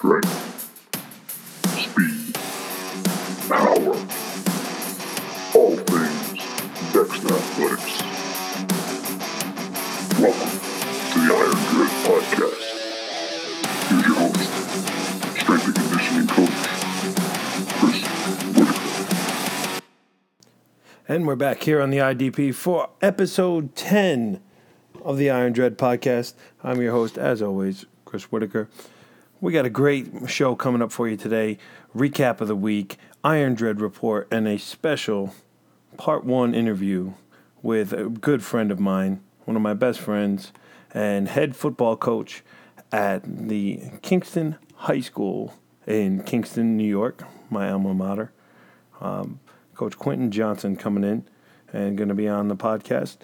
strength, speed, power. All things Dexter Athletics. Welcome to the Iron Dread Podcast. Here's your host, strength and conditioning coach, Chris Whitaker. And we're back here on the IDP for episode 10 of the Iron Dread podcast. I'm your host, as always, Chris Whitaker. We got a great show coming up for you today. Recap of the week, Iron Dread report, and a special part one interview with a good friend of mine, one of my best friends, and head football coach at the Kingston High School in Kingston, New York, my alma mater. Um, Coach Quentin Johnson coming in and going to be on the podcast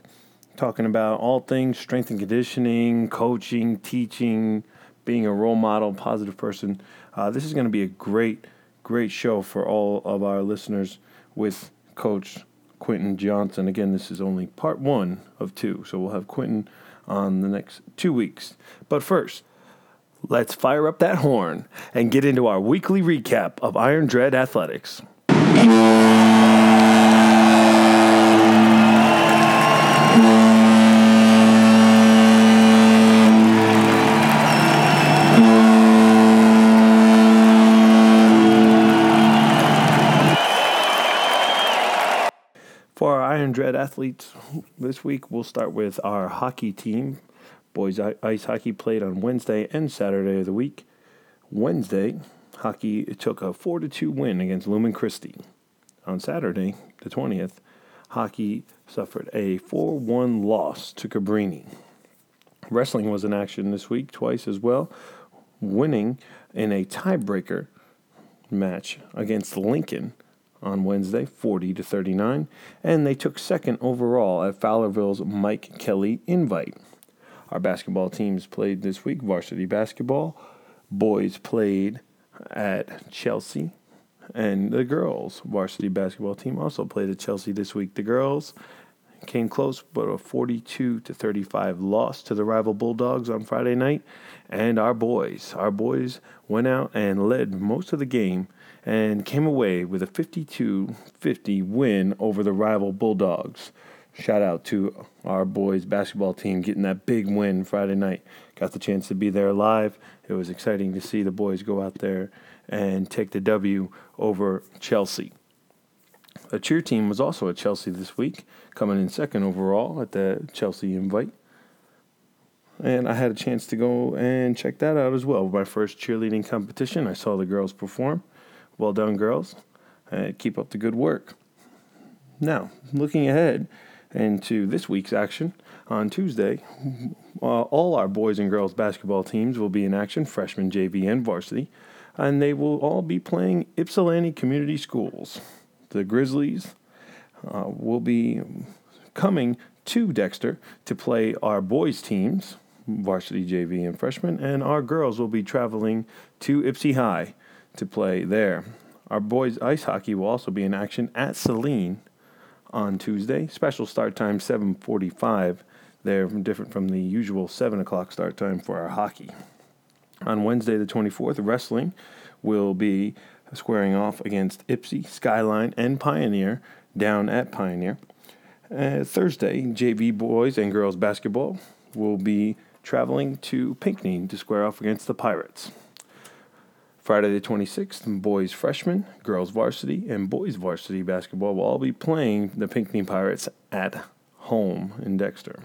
talking about all things strength and conditioning, coaching, teaching, being a role model, positive person. Uh, this is going to be a great, great show for all of our listeners with Coach Quentin Johnson. Again, this is only part one of two, so we'll have Quentin on the next two weeks. But first, let's fire up that horn and get into our weekly recap of Iron Dread Athletics. Athletes this week, we'll start with our hockey team. Boys ice hockey played on Wednesday and Saturday of the week. Wednesday, hockey took a 4 2 win against Lumen Christi. On Saturday, the 20th, hockey suffered a 4 1 loss to Cabrini. Wrestling was in action this week twice as well, winning in a tiebreaker match against Lincoln on Wednesday, 40 to 39, and they took second overall at Fowlerville's Mike Kelly Invite. Our basketball teams played this week varsity basketball. Boys played at Chelsea, and the girls' varsity basketball team also played at Chelsea this week. The girls came close, but a 42 to 35 loss to the rival Bulldogs on Friday night. And our boys, our boys went out and led most of the game and came away with a 52 50 win over the rival Bulldogs. Shout out to our boys basketball team getting that big win Friday night. Got the chance to be there live. It was exciting to see the boys go out there and take the W over Chelsea. A cheer team was also at Chelsea this week, coming in second overall at the Chelsea Invite. And I had a chance to go and check that out as well. My first cheerleading competition. I saw the girls perform. Well done, girls. Uh, keep up the good work. Now, looking ahead into this week's action, on Tuesday, uh, all our boys and girls basketball teams will be in action, freshman, JV, and varsity, and they will all be playing Ypsilanti Community Schools. The Grizzlies uh, will be coming to Dexter to play our boys' teams, varsity, JV, and freshman, and our girls will be traveling to Ypsi High to play there. Our boys' ice hockey will also be in action at Saline on Tuesday. Special start time 7:45. They're different from the usual 7 o'clock start time for our hockey. On Wednesday, the 24th, wrestling will be squaring off against Ypsi, Skyline, and Pioneer down at Pioneer. Uh, Thursday, JV boys and girls basketball will be traveling to Pinckney to square off against the Pirates. Friday the 26th, boys freshman, girls varsity, and boys varsity basketball will all be playing the Pinckney Pirates at home in Dexter.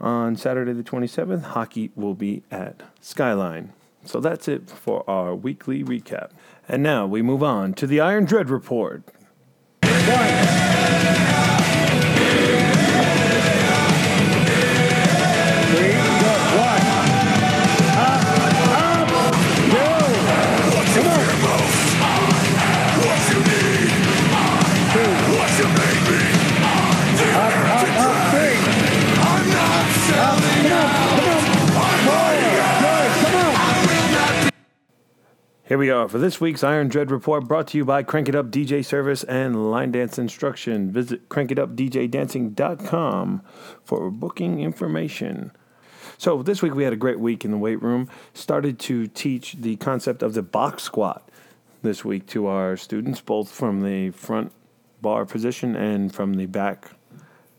On Saturday the 27th, hockey will be at Skyline. So that's it for our weekly recap. And now we move on to the Iron Dread Report. Three, Here we are for this week's Iron Dread Report brought to you by Crank It Up DJ Service and Line Dance Instruction. Visit crankitupdjdancing.com for booking information. So this week we had a great week in the weight room. Started to teach the concept of the box squat this week to our students, both from the front bar position and from the back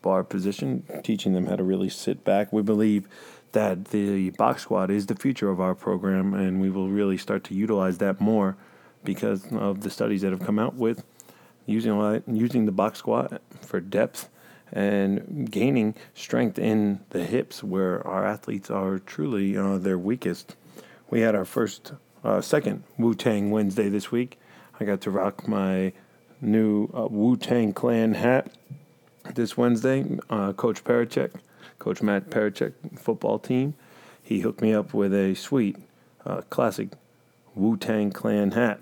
bar position, teaching them how to really sit back. We believe that the box squat is the future of our program, and we will really start to utilize that more because of the studies that have come out with using using the box squat for depth and gaining strength in the hips where our athletes are truly uh, their weakest. We had our first, uh, second Wu Tang Wednesday this week. I got to rock my new uh, Wu Tang Clan hat this Wednesday. Uh, Coach Parachek, Coach Matt Parachek football team, he hooked me up with a sweet, uh, classic Wu Tang Clan hat.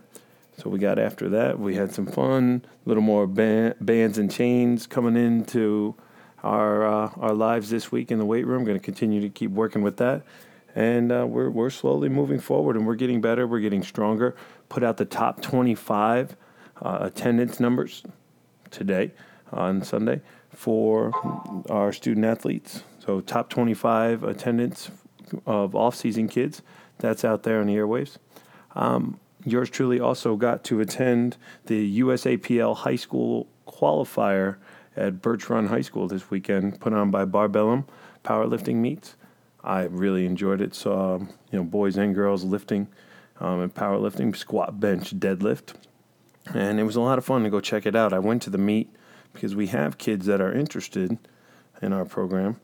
So we got after that. We had some fun, a little more band, bands and chains coming into our uh, our lives this week in the weight room. Going to continue to keep working with that, and uh, we're we're slowly moving forward, and we're getting better. We're getting stronger. Put out the top 25 uh, attendance numbers today on Sunday for our student athletes. So top 25 attendance of off-season kids. That's out there on the airwaves. Um, yours truly also got to attend the USAPL high school qualifier at Birch Run High School this weekend, put on by Barbellum Powerlifting Meets. I really enjoyed it. Saw you know boys and girls lifting um, and powerlifting, squat, bench, deadlift, and it was a lot of fun to go check it out. I went to the meet because we have kids that are interested in our program,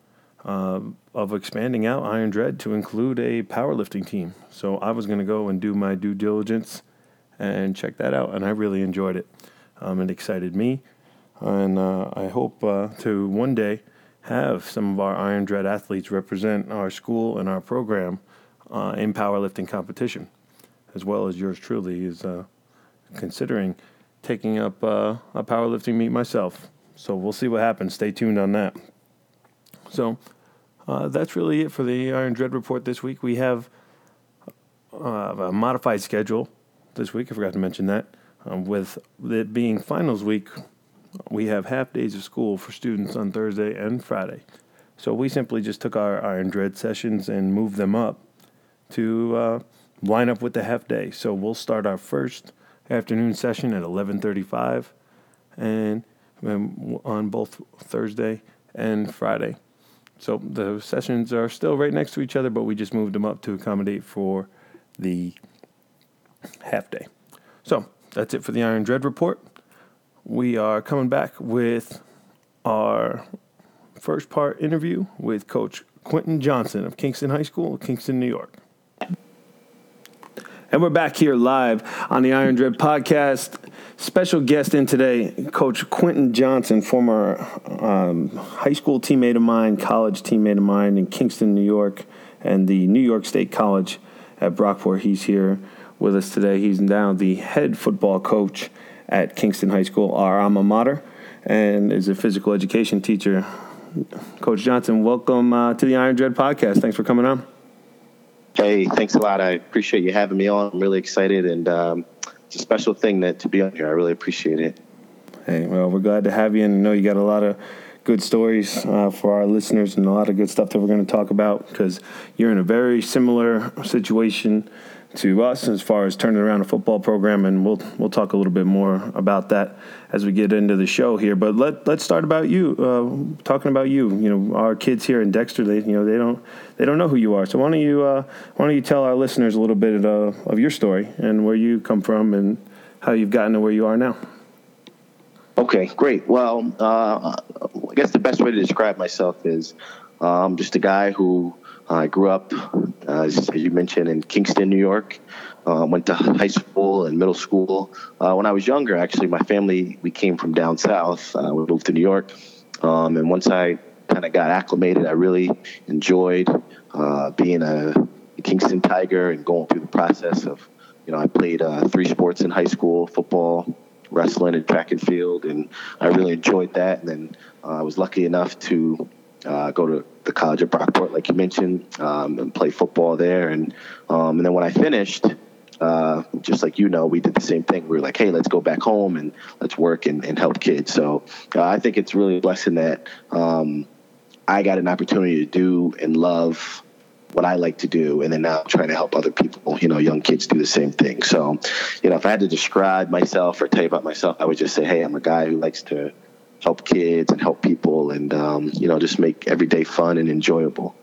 uh, of expanding out Iron Dread to include a powerlifting team. So I was going to go and do my due diligence and check that out, and I really enjoyed it. Um, it excited me, and uh, I hope uh, to one day have some of our Iron Dread athletes represent our school and our program uh, in powerlifting competition, as well as yours truly is uh, considering taking up uh, a powerlifting meet myself. So we'll see what happens. Stay tuned on that. So uh, that's really it for the Iron Dread report this week. We have uh, a modified schedule this week. I forgot to mention that. Um, with it being finals week, we have half days of school for students on Thursday and Friday. So we simply just took our Iron Dread sessions and moved them up to uh, line up with the half day. So we'll start our first afternoon session at 11:35, and um, on both Thursday and Friday. So the sessions are still right next to each other, but we just moved them up to accommodate for the half day. So that's it for the Iron Dread report. We are coming back with our first part interview with Coach Quentin Johnson of Kingston High School, Kingston, New York. And we're back here live on the Iron Dread podcast. Special guest in today, Coach Quentin Johnson, former um, high school teammate of mine, college teammate of mine in Kingston, New York, and the New York State College at Brockport. He's here with us today. He's now the head football coach at Kingston High School, our alma mater, and is a physical education teacher. Coach Johnson, welcome uh, to the Iron Dread podcast. Thanks for coming on. Hey, thanks a lot. I appreciate you having me on. I'm really excited, and um, it's a special thing that to be on here. I really appreciate it. Hey, well, we're glad to have you, and I know you got a lot of good stories uh, for our listeners and a lot of good stuff that we're going to talk about because you're in a very similar situation to us as far as turning around a football program, and we'll we'll talk a little bit more about that as we get into the show here. But let let's start about you, uh, talking about you. You know, our kids here in Dexter, they you know they don't they don't know who you are. So why don't you uh, why don't you tell our listeners a little bit of, of your story and where you come from and how you've gotten to where you are now. Okay, great. Well, uh, I guess the best way to describe myself is I'm um, just a guy who I grew up, uh, as you mentioned, in Kingston, New York. Uh, went to high school and middle school. Uh, when I was younger, actually, my family we came from down south. Uh, we moved to New York, um, and once I kind of got acclimated, I really enjoyed uh, being a Kingston Tiger and going through the process of, you know, I played uh, three sports in high school: football, wrestling, and track and field, and I really enjoyed that. And then I was lucky enough to uh, go to the college of Brockport, like you mentioned, um, and play football there. And um, and then when I finished, uh, just like you know, we did the same thing. We were like, hey, let's go back home and let's work and, and help kids. So uh, I think it's really a blessing that um, I got an opportunity to do and love what I like to do, and then now I'm trying to help other people, you know, young kids do the same thing. So, you know, if I had to describe myself or tell you about myself, I would just say, hey, I'm a guy who likes to help kids and help people, and um, you know, just make every day fun and enjoyable.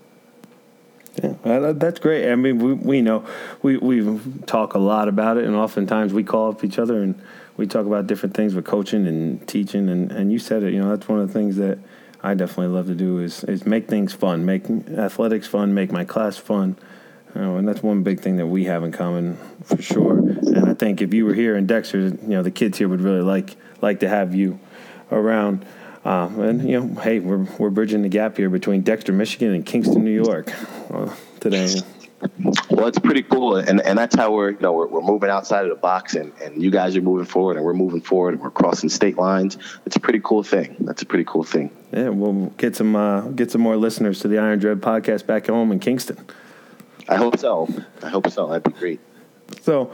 Yeah, uh, that's great. I mean, we, we know we we talk a lot about it, and oftentimes we call up each other and we talk about different things with coaching and teaching. And, and you said it, you know, that's one of the things that I definitely love to do is is make things fun, make athletics fun, make my class fun. You know, and that's one big thing that we have in common for sure. And I think if you were here in Dexter, you know, the kids here would really like like to have you around. Uh, and you know, hey, we're we're bridging the gap here between Dexter, Michigan, and Kingston, New York, uh, today. Well, it's pretty cool, and and that's how we're you know we're, we're moving outside of the box, and and you guys are moving forward, and we're moving forward, and we're crossing state lines. It's a pretty cool thing. That's a pretty cool thing. Yeah, we'll get some uh, get some more listeners to the Iron Dread podcast back home in Kingston. I hope so. I hope so. That'd be great. So,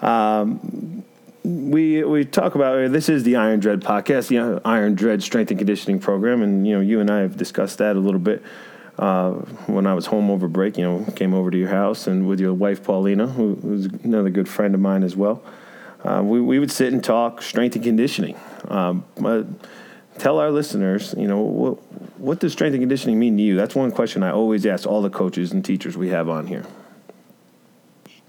um, we we talk about this is the Iron Dread podcast, the Iron Dread Strength and Conditioning Program, and you know you and I have discussed that a little bit uh, when I was home over break. You know, came over to your house and with your wife Paulina, who was another good friend of mine as well. Uh, we we would sit and talk strength and conditioning. Um, tell our listeners, you know, what what does strength and conditioning mean to you? That's one question I always ask all the coaches and teachers we have on here.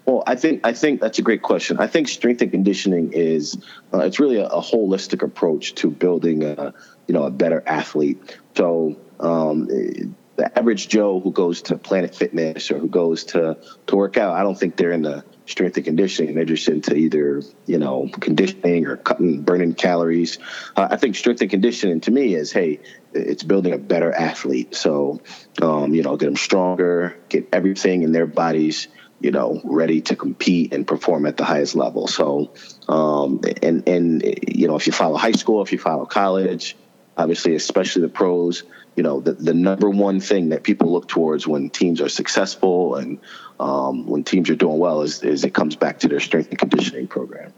Well, I think I think that's a great question. I think strength and conditioning is uh, it's really a, a, holistic approach to building a you know a better athlete. So um, the average Joe who goes to Planet Fitness or who goes to to work out, I don't think they're in the strength and conditioning. They're just into either you know conditioning or cutting burning calories. Uh, I think strength and conditioning to me is hey, it's building a better athlete. So um, you know, get them stronger, get everything in their bodies you know, ready to compete and perform at the highest level. So, um, and and you know, if you follow high school, if you follow college, obviously, especially the pros, you know, the, the number one thing that people look towards when teams are successful and um, when teams are doing well is, is it comes back to their strength and conditioning program.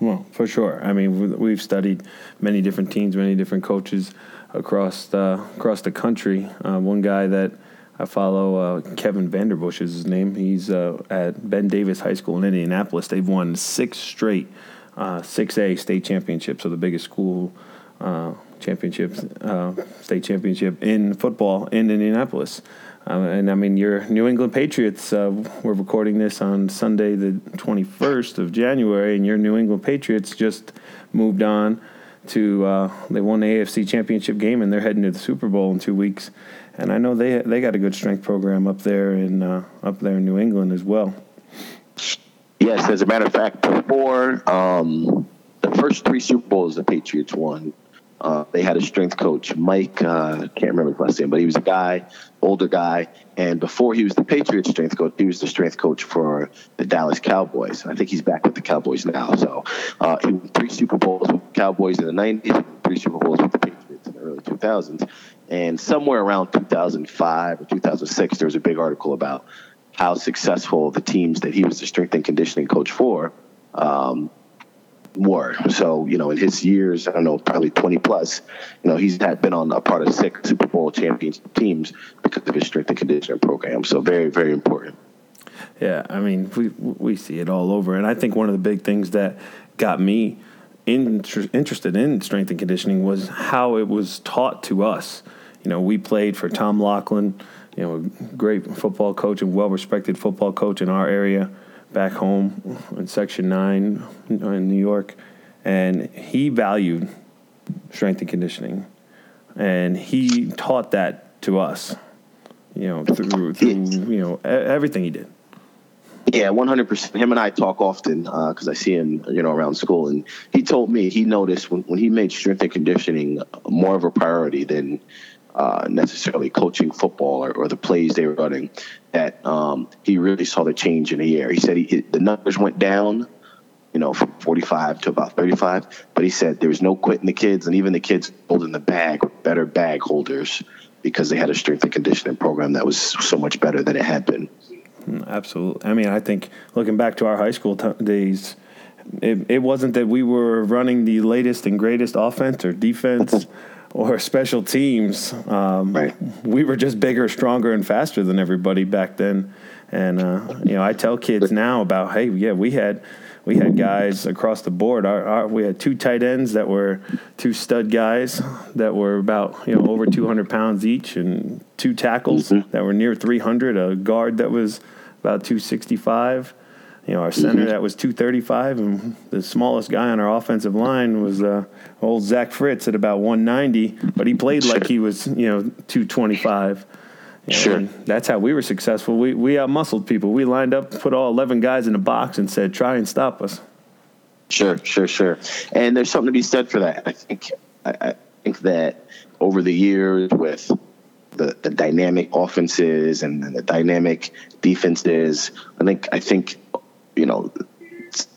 Well, for sure. I mean, we've studied many different teams, many different coaches across the, across the country. Uh, one guy that I follow uh, Kevin Vanderbush is his name. He's uh, at Ben Davis High School in Indianapolis. They've won six straight uh, 6A state championships, so the biggest school uh, championships, uh, state championship in football in Indianapolis. Uh, and I mean, your New England Patriots. we're recording this on Sunday, the 21st of January, and your New England Patriots just moved on to. they won the AFC Championship game, and they're heading to the Super Bowl in two weeks and I know they they got a good strength program up there in uh, up there in New England as well. Yes, as a matter of fact, before um, the first three Super Bowls the Patriots won, uh, they had a strength coach, Mike. Uh, can't remember his last name, but he was a guy, older guy. And before he was the Patriots strength coach, he was the strength coach for the Dallas Cowboys. I think he's back with the Cowboys now. So uh, he won three Super Bowls with the Cowboys in the '90s, three Super Bowls with the Patriots in the early 2000s. And somewhere around 2005 or 2006, there was a big article about how successful the teams that he was the strength and conditioning coach for um, were. So, you know, in his years, I don't know, probably 20 plus, you know, he's had been on a part of six Super Bowl championship teams because of his strength and conditioning program. So, very, very important. Yeah, I mean, we we see it all over, and I think one of the big things that got me inter- interested in strength and conditioning was how it was taught to us. You know, we played for Tom Lachlan, you know, a great football coach and well respected football coach in our area back home in Section 9 in New York. And he valued strength and conditioning. And he taught that to us, you know, through, through you know, everything he did. Yeah, one hundred percent. Him and I talk often because uh, I see him, you know, around school, and he told me he noticed when, when he made strength and conditioning more of a priority than uh, necessarily coaching football or, or, the plays they were running, that um, he really saw the change in the year. He said he, the numbers went down, you know, from 45 to about 35, but he said there was no quitting the kids, and even the kids holding the bag were better bag holders because they had a strength and conditioning program that was so much better than it had been. Absolutely. I mean, I think looking back to our high school t- days, it, it wasn't that we were running the latest and greatest offense or defense or special teams. Um, Right. We were just bigger, stronger, and faster than everybody back then. And uh, you know, I tell kids now about, hey, yeah, we had we had guys across the board. Our, our, we had two tight ends that were two stud guys that were about you know over 200 pounds each, and two tackles that were near 300. A guard that was about 265. You know, our center that was 235, and the smallest guy on our offensive line was uh, old Zach Fritz at about 190, but he played like he was you know 225. Know, Sure. that's how we were successful. We we outmuscled people. We lined up, put all 11 guys in a box, and said, "Try and stop us." Sure, sure, sure. And there's something to be said for that. I think I, I think that over the years with the, the dynamic offenses and the dynamic defenses, I think I think you know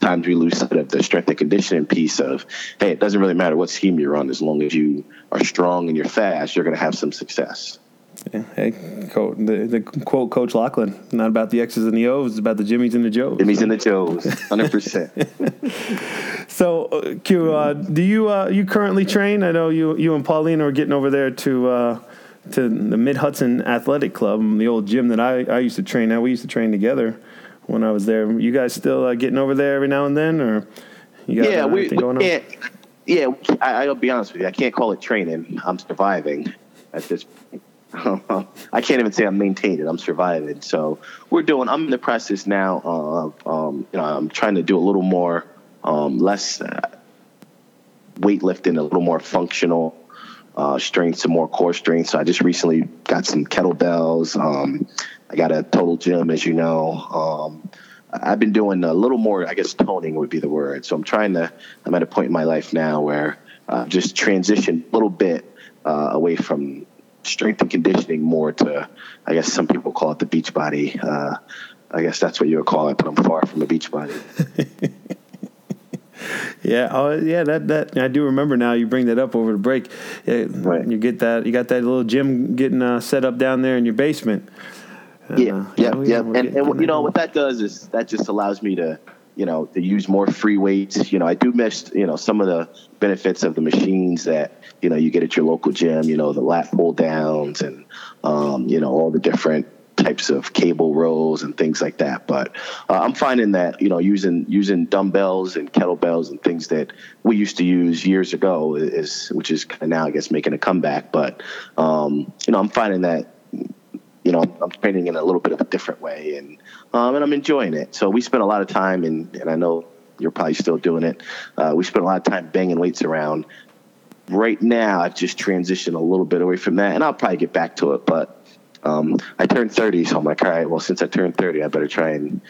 times we lose sight of the strength and conditioning piece of hey, it doesn't really matter what scheme you're on as long as you are strong and you're fast, you're going to have some success. Hey, quote, the, the quote Coach Lachlan, not about the X's and the O's, it's about the Jimmies and the Joes. Jimmy's and the Joes, hundred percent. So, uh, Q, uh, do you uh, you currently train? I know you you and Pauline are getting over there to uh, to the Mid Hudson Athletic Club, the old gym that I, I used to train at. We used to train together when I was there. You guys still uh, getting over there every now and then, or you got yeah, we, we going on? can't. Yeah, I, I'll be honest with you. I can't call it training. I'm surviving at this. point. I can't even say I'm maintaining. I'm surviving. So we're doing. I'm in the process now of. Um, you know, I'm trying to do a little more, um, less uh, weightlifting, a little more functional uh, strength, some more core strength. So I just recently got some kettlebells. Um, I got a total gym, as you know. Um, I've been doing a little more, I guess toning would be the word. So I'm trying to, I'm at a point in my life now where I've just transitioned a little bit uh, away from strength and conditioning more to, I guess some people call it the beach body. Uh, I guess that's what you would call it, but I'm far from a beach body. Yeah, oh yeah, that that I do remember now. You bring that up over the break. Yeah, Right. You get that. You got that little gym getting uh, set up down there in your basement. Yeah, Uh, yeah, we- yeah. we're And, and you know what that does is that just allows me to, you know, to use more free weights. You know, I do miss, you know, some of the benefits of the machines that you know you get at your local gym. You know, the lat pull downs and um, you know all the different types of cable rows and things like that. But uh, I'm finding that you know using using dumbbells and kettlebells and things that we used to use years ago is which is kind of now I guess making a comeback. But um, you know, I'm finding that you know, I'm training in a little bit of a different way, and um, and I'm enjoying it. So we spent a lot of time, and and I know you're probably still doing it. Uh, we spent a lot of time banging weights around. Right now, I've just transitioned a little bit away from that, and I'll probably get back to it. But um, I turned 30, so I'm like, all right, well, since I turned 30, I better try and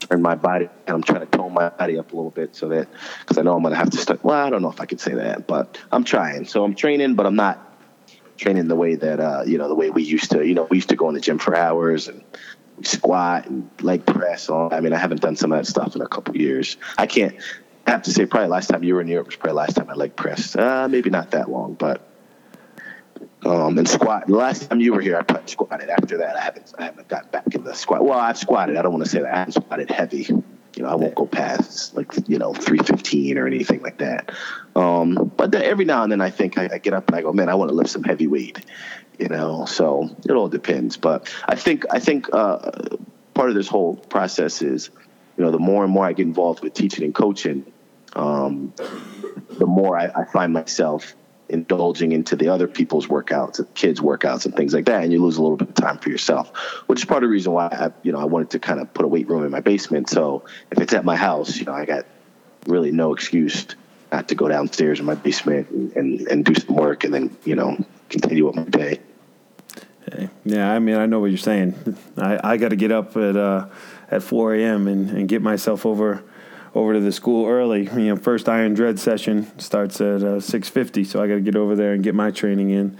turn my body. And I'm trying to tone my body up a little bit so that because I know I'm going to have to start. Well, I don't know if I could say that, but I'm trying. So I'm training, but I'm not training the way that uh, you know the way we used to. You know, we used to go in the gym for hours and squat and leg press. All I mean, I haven't done some of that stuff in a couple years. I can't. I have to say, probably last time you were in Europe was probably last time I leg pressed. Uh, maybe not that long, but um, and squat. The last time you were here, I probably squatted. After that, I haven't. I haven't got back in the squat. Well, I've squatted. I don't want to say that I haven't squatted heavy. You know, I won't go past like you know three fifteen or anything like that. Um, but then every now and then, I think I, I get up and I go, man, I want to lift some heavy weight. You know, so it all depends. But I think I think uh, part of this whole process is, you know, the more and more I get involved with teaching and coaching, um, the more I, I find myself indulging into the other people's workouts, kids' workouts, and things like that, and you lose a little bit of time for yourself. Which is part of the reason why I, you know, I wanted to kind of put a weight room in my basement. So if it's at my house, you know, I got really no excuse not to go downstairs in my basement and, and, and do some work, and then you know continue with my day. Yeah, I mean, I know what you're saying. I, I got to get up at uh, at 4 a.m. And, and get myself over over to the school early. You know, first Iron Dread session starts at uh, 6:50, so I got to get over there and get my training in.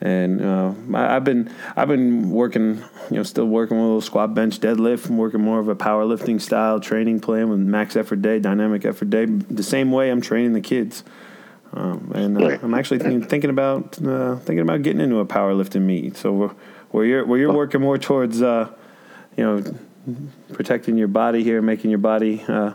And uh, I, I've been I've been working, you know, still working with a little squat, bench, deadlift. I'm working more of a powerlifting style training plan with max effort day, dynamic effort day. The same way I'm training the kids. Um, and uh, I'm actually thinking, thinking about uh, thinking about getting into a powerlifting meet. So where, you're where you're working more towards uh, you know protecting your body here, making your body uh,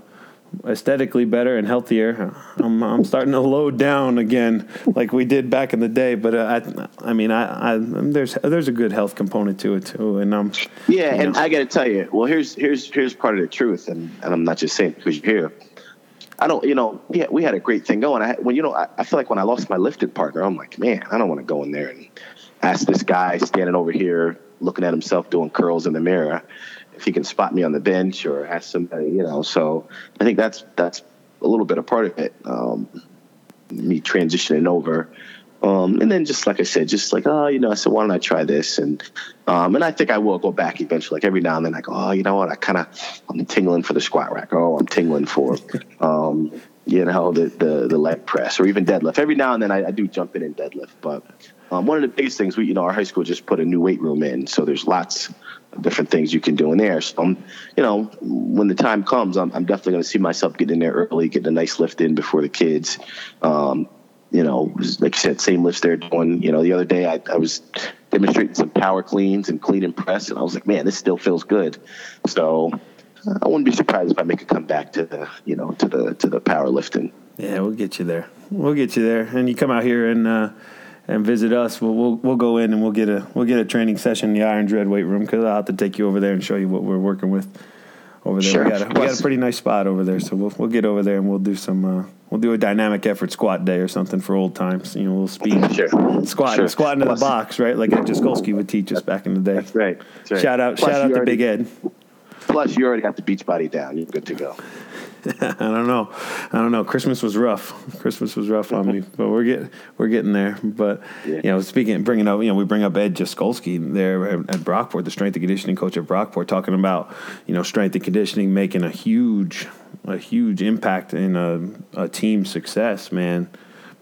aesthetically better and healthier. I'm, I'm starting to load down again, like we did back in the day. But uh, I, I mean, I, I, there's there's a good health component to it too, and um, yeah, and know. I got to tell you, well, here's here's here's part of the truth, and, and I'm not just saying because you're here. I don't, you know, we had, we had a great thing going. I when you know, I, I feel like when I lost my lifted partner, I'm like, man, I don't want to go in there and ask this guy standing over here looking at himself doing curls in the mirror if he can spot me on the bench or ask somebody, you know. So I think that's that's a little bit a part of it. Um, me transitioning over. Um, and then just like I said, just like, oh, you know, I said, why don't I try this? And, um, and I think I will go back eventually. Like every now and then I go, oh, you know what? I kind of, I'm tingling for the squat rack. Oh, I'm tingling for, um, you know, the, the, the leg press or even deadlift. Every now and then I, I do jump in and deadlift, but, um, one of the biggest things we, you know, our high school just put a new weight room in. So there's lots of different things you can do in there. So, I'm, you know, when the time comes, I'm, I'm definitely going to see myself getting in there early, getting a nice lift in before the kids. Um, you know, like you said, same lifts they're doing. You know, the other day I, I was demonstrating some power cleans and clean and press, and I was like, man, this still feels good. So I wouldn't be surprised if I make a comeback to the, you know, to the to the powerlifting. Yeah, we'll get you there. We'll get you there, and you come out here and. Uh, and visit us. We'll, we'll we'll go in and we'll get a we'll get a training session in the Iron Dread weight room because I'll have to take you over there and show you what we're working with over there. Sure. We, got a, we got a pretty nice spot over there, so we'll we'll get over there and we'll do some uh, we'll do a dynamic effort squat day or something for old times. You know, we'll speed sure. squat sure. squat into Plus, the box, right? Like Ed Jaskolski would teach us back in the day. That's right. That's right. Shout out Plus shout out already, to Big Ed. Plus, you already got the beach body down. You're good to go. I don't know. I don't know. Christmas was rough. Christmas was rough on me, but we're getting we're getting there. But yeah. you know, speaking bringing up, you know, we bring up Ed Jaskolski there at, at Brockport, the strength and conditioning coach at Brockport, talking about you know strength and conditioning making a huge a huge impact in a, a team success. Man,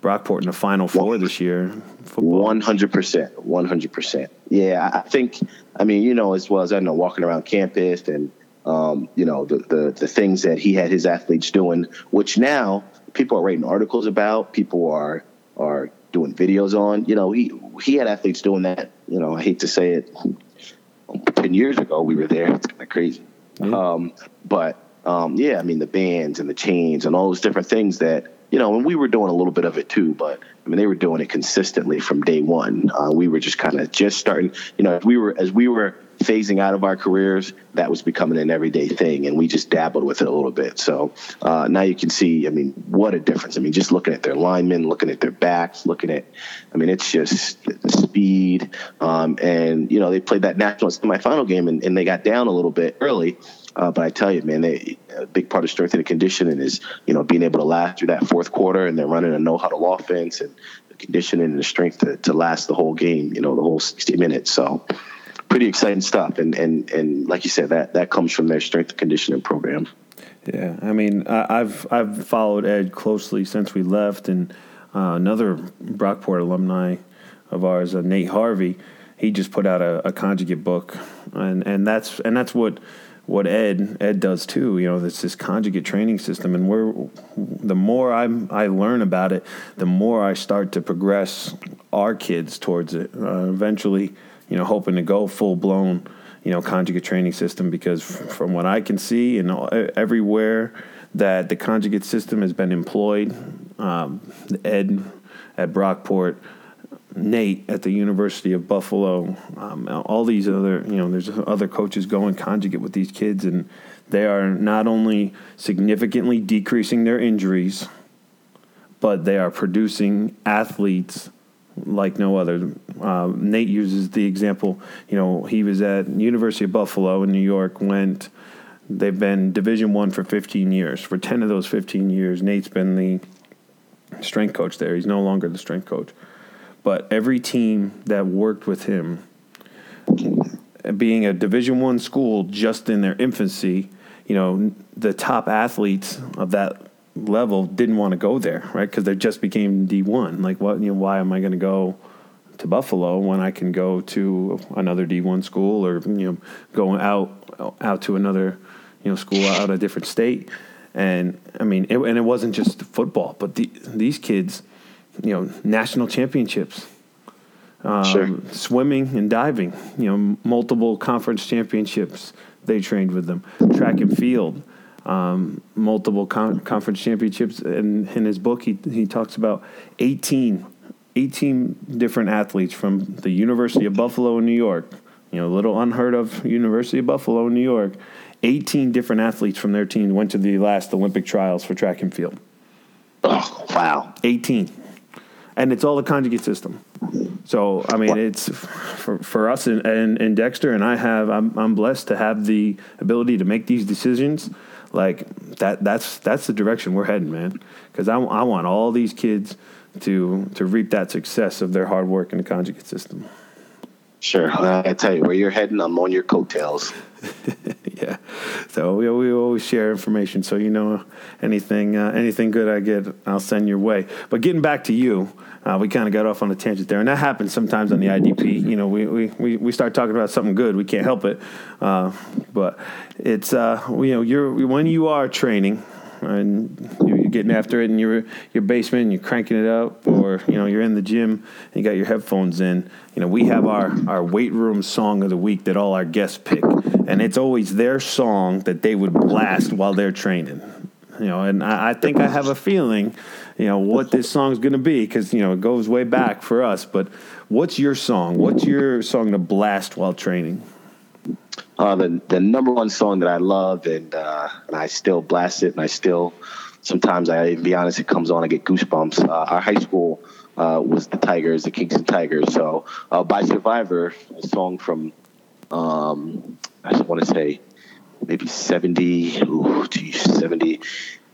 Brockport in the Final Four this year. One hundred percent, one hundred percent. Yeah, I think. I mean, you know, as well as I know, walking around campus and um, you know, the, the, the things that he had his athletes doing, which now people are writing articles about, people are are doing videos on. You know, he he had athletes doing that. You know, I hate to say it, ten years ago we were there. It's kind of crazy, mm-hmm. um, but um, yeah, I mean the bands and the chains and all those different things that you know, and we were doing a little bit of it too, but I mean, they were doing it consistently from day one. Uh, we were just kind of just starting, you know, as we were as we were phasing out of our careers, that was becoming an everyday thing, and we just dabbled with it a little bit. So uh, now you can see, I mean, what a difference. I mean, just looking at their linemen, looking at their backs, looking at, I mean, it's just speed, um, and you know, they played that national semifinal game, and, and they got down a little bit early. Uh, but I tell you, man, they, a big part of strength and conditioning is, you know, being able to last through that fourth quarter and they're running a no huddle offense and the conditioning and the strength to, to last the whole game, you know, the whole 60 minutes. So pretty exciting stuff. And, and, and like you said, that, that comes from their strength and conditioning program. Yeah. I mean, I've, I've followed Ed closely since we left and uh, another Brockport alumni of ours, uh, Nate Harvey, he just put out a, a conjugate book and, and that's, and that's what, what Ed Ed does too. You know, it's this conjugate training system, and we're the more I I learn about it, the more I start to progress our kids towards it. Uh, eventually, you know, hoping to go full blown, you know, conjugate training system because from what I can see and everywhere that the conjugate system has been employed, um, Ed at Brockport Nate at the University of Buffalo, um, all these other, you know, there's other coaches going conjugate with these kids, and they are not only significantly decreasing their injuries, but they are producing athletes like no other. Uh, Nate uses the example, you know, he was at University of Buffalo in New York, went, they've been Division One for 15 years. For 10 of those 15 years, Nate's been the strength coach there. He's no longer the strength coach but every team that worked with him, being a Division One school just in their infancy, you know, the top athletes of that level didn't want to go there, right? Because they just became D one. Like, what? You know, why am I going to go to Buffalo when I can go to another D one school or you know, going out out to another you know school out of a different state? And I mean, it, and it wasn't just football, but the, these kids you know, national championships. Um, sure. Swimming and diving, you know, multiple conference championships. They trained with them. Track and field. Um, multiple con- conference championships. And in his book, he he talks about 18, 18 different athletes from the University of Buffalo in New York. You know, a little unheard of University of Buffalo in New York. 18 different athletes from their team went to the last Olympic trials for track and field. Oh, wow. 18 and it's all the conjugate system so i mean it's for, for us and, and, and dexter and i have I'm, I'm blessed to have the ability to make these decisions like that that's that's the direction we're heading man because I, I want all these kids to to reap that success of their hard work in the conjugate system Sure. I tell you, where you're heading, I'm on your coattails. yeah. So we, we always share information. So you know anything uh, anything good I get, I'll send your way. But getting back to you, uh, we kind of got off on a tangent there, and that happens sometimes on the IDP. You know, we, we, we, we start talking about something good, we can't help it. Uh, but it's uh, you know you're when you are training and you're getting after it in your your basement and you're cranking it up or you know you're in the gym and you got your headphones in you know we have our our weight room song of the week that all our guests pick and it's always their song that they would blast while they're training you know and i, I think i have a feeling you know what this song's going to be because you know it goes way back for us but what's your song what's your song to blast while training uh, the the number one song that I love and uh, and I still blast it and I still sometimes I be honest it comes on I get goosebumps. Uh, our high school uh, was the Tigers, the Kingston Tigers. So uh, by Survivor, a song from um, I just want to say maybe seventy, ooh, geez, seventy.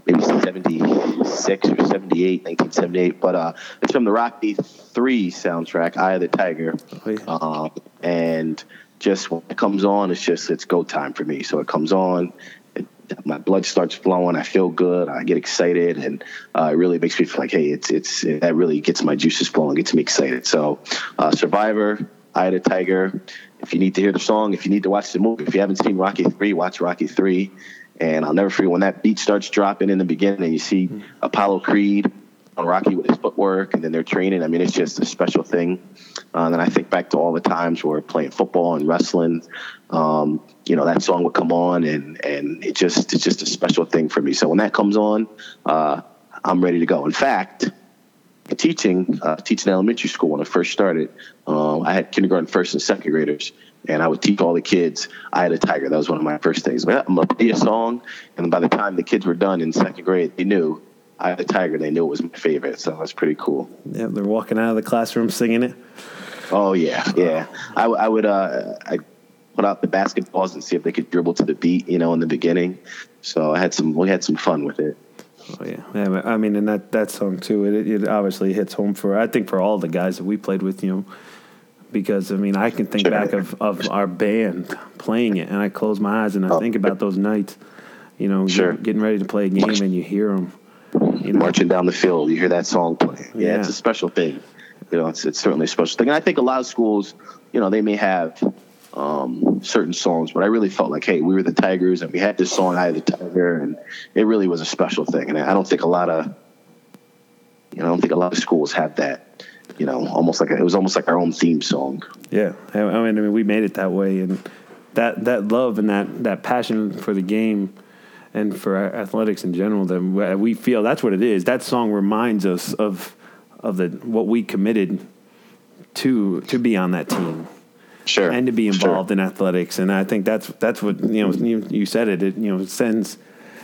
Maybe 76 or 78, 1978. But uh, it's from the Rocky 3 soundtrack, Eye of the Tiger. Oh, yeah. Um, and just when it comes on, it's just it's go time for me. So it comes on, it, my blood starts flowing. I feel good. I get excited, and uh, it really makes me feel like, hey, it's it's it, that really gets my juices flowing, gets me excited. So, uh, Survivor, Eye of the Tiger. If you need to hear the song, if you need to watch the movie, if you haven't seen Rocky three, watch Rocky three. And I'll never forget when that beat starts dropping in the beginning, and you see Apollo Creed on Rocky with his footwork, and then they're training. I mean, it's just a special thing. Uh, and then I think back to all the times where playing football and wrestling. Um, you know, that song would come on, and and it just it's just a special thing for me. So when that comes on, uh, I'm ready to go. In fact, teaching uh, teaching elementary school when I first started, um, I had kindergarten, first, and second graders. And I would teach all the kids Eye of the Tiger. That was one of my first things. I'm gonna play a song, and by the time the kids were done in second grade, they knew Eye of the Tiger. They knew it was my favorite, so that's pretty cool. yeah they're walking out of the classroom singing it Oh yeah, yeah. I, I would uh, I put out the basketballs and see if they could dribble to the beat, you know, in the beginning. So I had some we had some fun with it. Oh yeah, yeah. I mean, and that that song too. It, it obviously hits home for I think for all the guys that we played with, you know, because I mean I can think back of of our band playing it, and I close my eyes and I Oh. think about those nights, you know, Sure. getting ready to play a game and you hear them. You know, Marching down the field, you hear that song play. Yeah, Yeah. it's a special thing. You know, it's it's certainly a special thing. And I think a lot of schools, you know, they may have um, certain songs, but I really felt like, hey, we were the Tigers and we had this song, "I the Tiger," and it really was a special thing. And I don't think a lot of, you know, I don't think a lot of schools have that. You know, almost like a, it was almost like our own theme song. Yeah, I mean, I mean, we made it that way, and that that love and that that passion for the game and for athletics in general that we- feel that's what it is. That song reminds us of of the what we committed to to be on that team Sure. and to be Sure. involved in athletics. And I think that's that's what you know. You, you said it. It you know sends.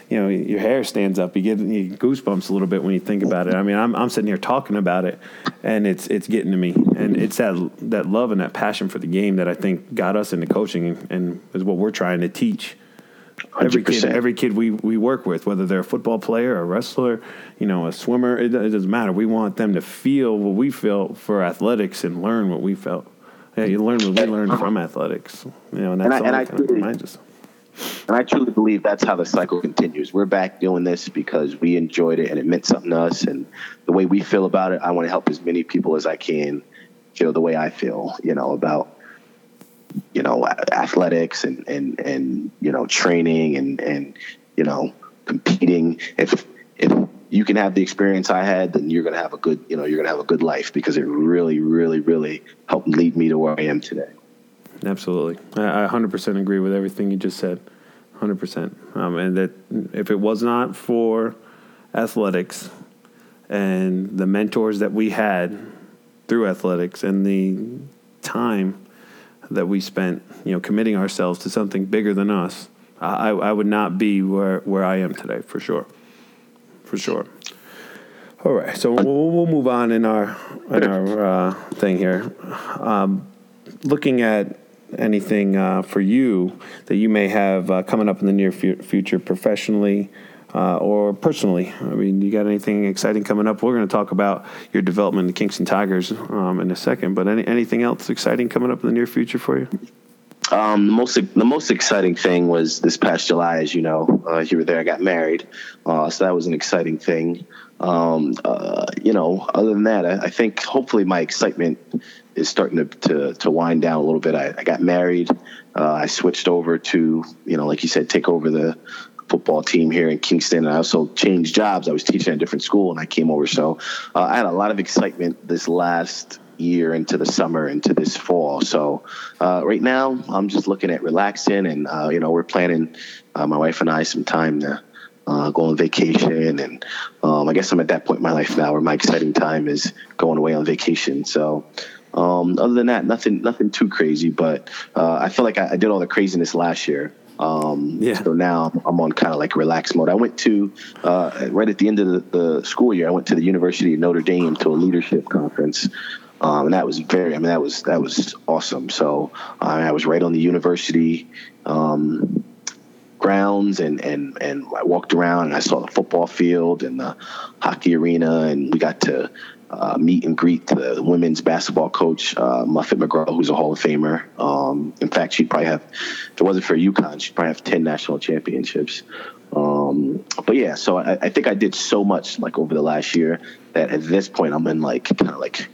You know, your hair stands up. You get you goosebumps a little bit when you think about it. I mean, I'm I'm sitting here talking about it, and it's it's getting to me. And it's that that love and that passion for the game that I think got us into coaching, and is what we're trying to teach every kid 100%. every kid we, we work with, whether they're a football player, a wrestler, you know, a swimmer, it, it doesn't matter. We want them to feel what we felt for athletics and learn what we felt. Yeah, you learn what we learned from athletics. You know, and that's And I- all and I kind of reminds us. And I truly believe that's how the cycle continues. We're back doing this because we enjoyed it and it meant something to us. And the way we feel about it, I want to help as many people as I can feel the way I feel, you know, about, you know, athletics and, and, and, you know, training and, and, you know, competing. If, if you can have the experience I had, then you're going to have a good, you know, you're going to have a good life because it really, really, really helped lead me to where I am today. Absolutely. I, I 100% agree with everything you just said. hundred percent. Um, and that if it was not for athletics and the mentors that we had through athletics and the time that we spent, you know, committing ourselves to something bigger than us, I, I would not be where, where I am today for sure, for sure. All right, so we'll, we'll move on in our in our uh, thing here. Um, looking at anything uh, for you that you may have uh, coming up in the near fu- future, professionally uh, or personally. I mean, you got anything exciting coming up? We're going to talk about your development in the Kingston Tigers um, in a second. But any, anything else exciting coming up in the near future for you? Um, the most the most exciting thing was this past July, as you know, uh, you were there. I got married, uh, so that was an exciting thing. Um, uh, you know, other than that, I, I, think hopefully my excitement is starting to to, to wind down a little bit. I, I got married. Uh, I switched over to you know, like you said, take over the football team here in Kingston. And I also changed jobs. I was teaching at a different school, and I came over. So uh, I had a lot of excitement this last year into the summer into this fall. So uh, right now, I'm just looking at relaxing, and uh, you know, we're planning uh, my wife and I some time to. Uh, go on vacation, and um, I guess I'm at that point in my life now where my exciting time is going away on vacation. So, um, other than that, nothing, nothing too crazy. But uh, I feel like I, I, did all the craziness last year. Um, yeah. So now I'm on kind of like relaxed mode. I went to uh, right at the end of the, the, school year. I went to the University of Notre Dame to a leadership conference, um, and that was very. I mean, that was that was awesome. So uh, I was right on the university. Um, grounds and and and I walked around and I saw the football field and the hockey arena and we got to uh, meet and greet the women's basketball coach, uh, Muffet McGraw, who's a Hall of Famer. Um, in fact, she'd probably have, if it wasn't for UConn, she'd probably have 10 national championships. Um, but yeah, so I, I, think I did so much like over the last year that at this point I'm in like kind of like,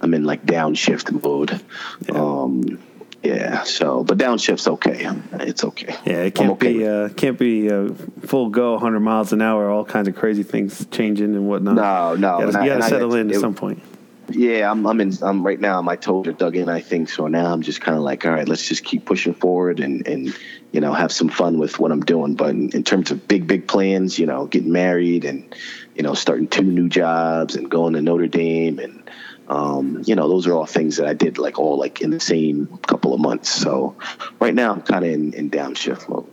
I'm in like downshift mode. Yeah. Um, yeah. So, but downshift's okay. It's okay. Yeah, it can't okay. be uh, can't be uh, full go 100 miles an hour. All kinds of crazy things changing and whatnot. No, no. You got to settle I, in it, at some point. Yeah, I'm. I'm in. I'm right now. My toes are dug in. I think so. Now I'm just kind of like, all right, let's just keep pushing forward and and you know have some fun with what I'm doing. But in, in terms of big big plans, you know, getting married and you know starting two new jobs and going to Notre Dame and um, you know, those are all things that I did like all like in the same couple of months. So right now I'm kind of in, in downshift mode.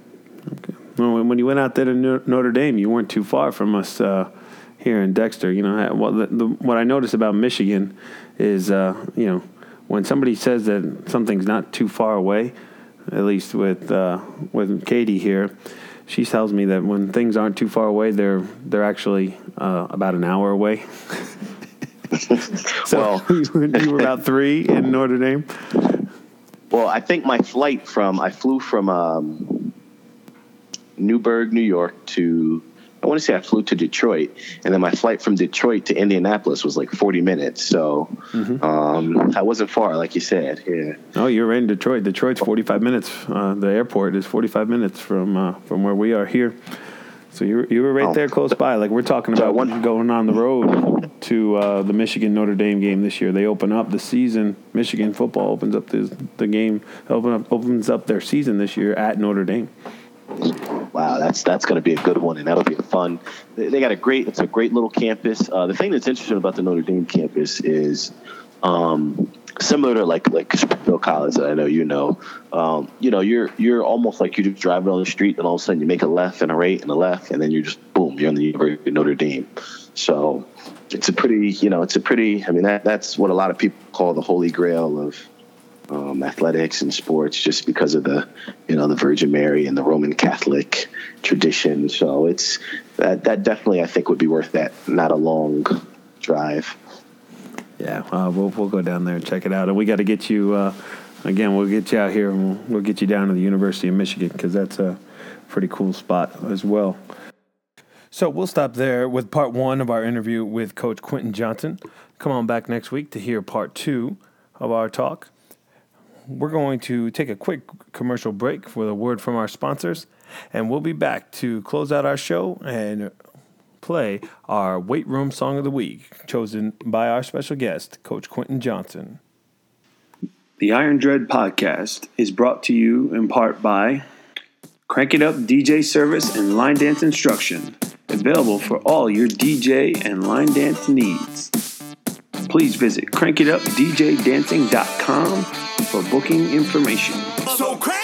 Okay. Well, when you went out there to Notre Dame, you weren't too far from us uh, here in Dexter. You know, what the, the, what I noticed about Michigan is, uh, you know, when somebody says that something's not too far away, at least with uh, with Katie here, she tells me that when things aren't too far away, they're they're actually uh, about an hour away. so well, you were about three in Notre Dame. Well, I think my flight from I flew from um, Newburgh, New York to I want to say I flew to Detroit, and then my flight from Detroit to Indianapolis was like 40 minutes. So mm-hmm. um, I wasn't far, like you said. Yeah. Oh, you're right in Detroit. Detroit's 45 minutes. Uh, the airport is 45 minutes from uh, from where we are here. So you were, you were right oh. there close by. Like we're talking about one, going on the road to uh, the Michigan Notre Dame game this year. They open up the season. Michigan football opens up the the game. Open up, opens up their season this year at Notre Dame. Wow, that's that's going to be a good one, and that'll be fun. They, they got a great. It's a great little campus. Uh, the thing that's interesting about the Notre Dame campus is. Um, similar to like like Springfield College that I know you know. Um, you know, you're you're almost like you're just driving on the street, and all of a sudden you make a left and a right and a left, and then you're just boom, you're in the University of Notre Dame. So it's a pretty, you know, it's a pretty. I mean, that that's what a lot of people call the holy grail of um, athletics and sports, just because of the, you know, the Virgin Mary and the Roman Catholic tradition. So it's that that definitely I think would be worth that, not a long drive. Yeah, uh, we'll we'll go down there and check it out, and we got to get you uh, again. We'll get you out here, and we'll, we'll get you down to the University of Michigan because that's a pretty cool spot as well. So we'll stop there with part one of our interview with Coach Quentin Johnson. Come on back next week to hear part two of our talk. We're going to take a quick commercial break for a word from our sponsors, and we'll be back to close out our show and play our weight room song of the week, chosen by our special guest, Coach Quentin Johnson. The Iron Dread podcast is brought to you in part by Crank It Up DJ service and line dance instruction. Available for all your DJ and line dance needs. Please visit crankitupdjdancing.com for booking information. So crank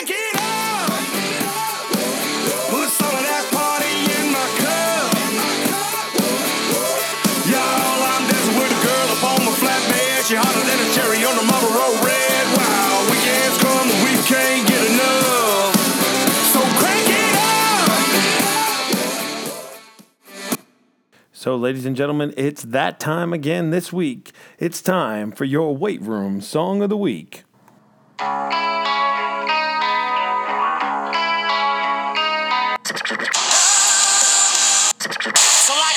So, ladies and gentlemen, it's that time again this week. It's time for your weight room song of the week. So like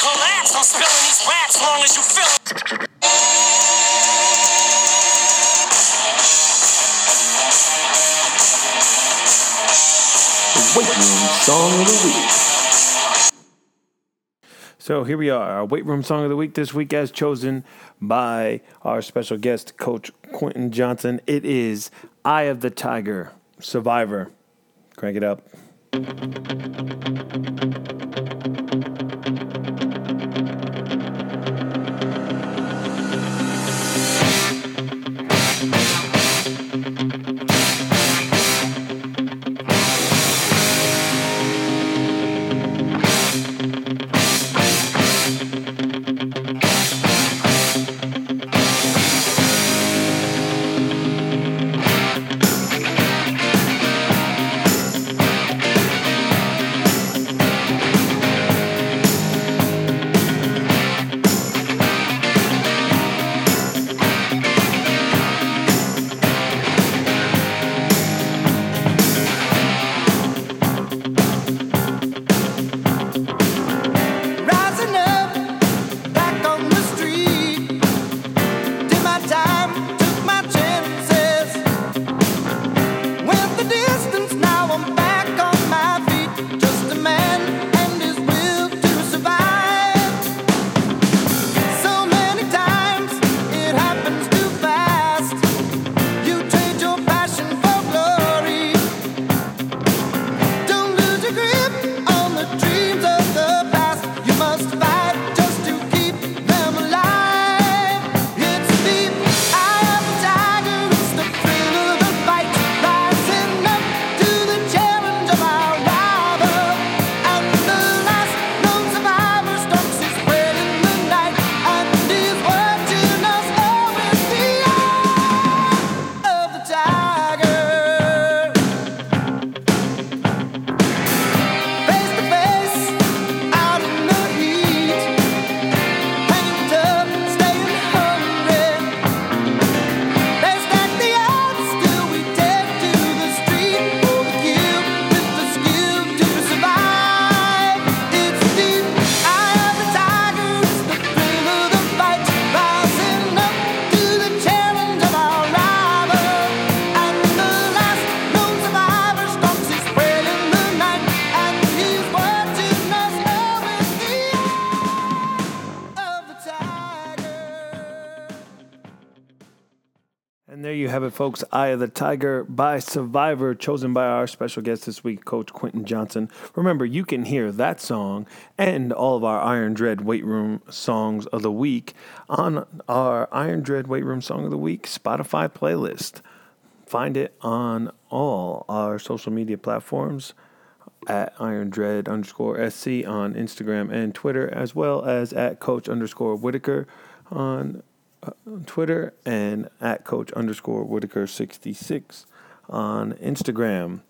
relax, I'm spilling these raps long as you feel it. Weight room song of the week. So here we are, our weight room song of the week this week, as chosen by our special guest, Coach Quentin Johnson. It is "Eye of the Tiger," Survivor. Crank it up. Have it, folks. Eye of the Tiger by Survivor, chosen by our special guest this week, Coach Quentin Johnson. Remember, you can hear that song and all of our Iron Dread Weight Room songs of the week on our Iron Dread Weight Room Song of the Week Spotify playlist. Find it on all our social media platforms at Iron Dread underscore SC on Instagram and Twitter, as well as at Coach underscore Whitaker on uh, Twitter and at Coach underscore Whitaker 66 on Instagram.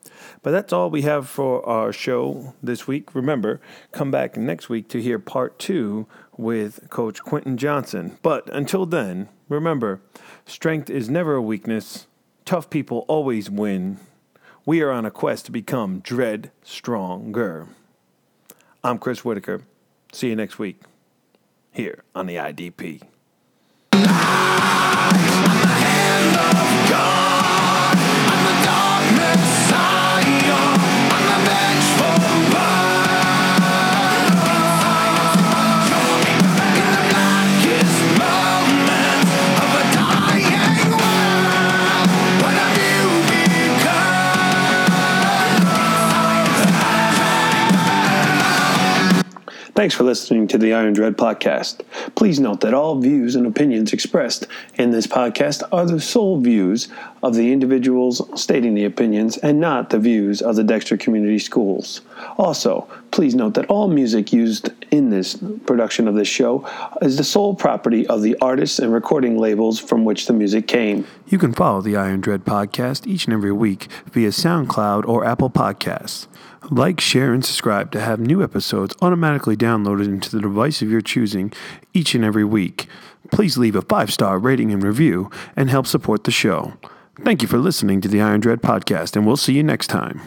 But that's all we have for our show this week. Remember, come back next week to hear part two with Coach Quentin Johnson. But until then, remember, strength is never a weakness. Tough people always win. We are on a quest to become dread stronger. I'm Chris Whitaker. See you next week here on the IDP. Thanks for listening to the Iron Dread podcast. Please note that all views and opinions expressed in this podcast are the sole views of the individuals stating the opinions and not the views of the Dexter Community Schools. Also, please note that all music used in this production of this show is the sole property of the artists and recording labels from which the music came. You can follow the Iron Dread podcast each and every week via SoundCloud or Apple Podcasts. Like, share, and subscribe to have new episodes automatically downloaded into the device of your choosing each and every week. Please leave a five star rating and review and help support the show. Thank you for listening to the Iron Dread podcast, and we'll see you next time.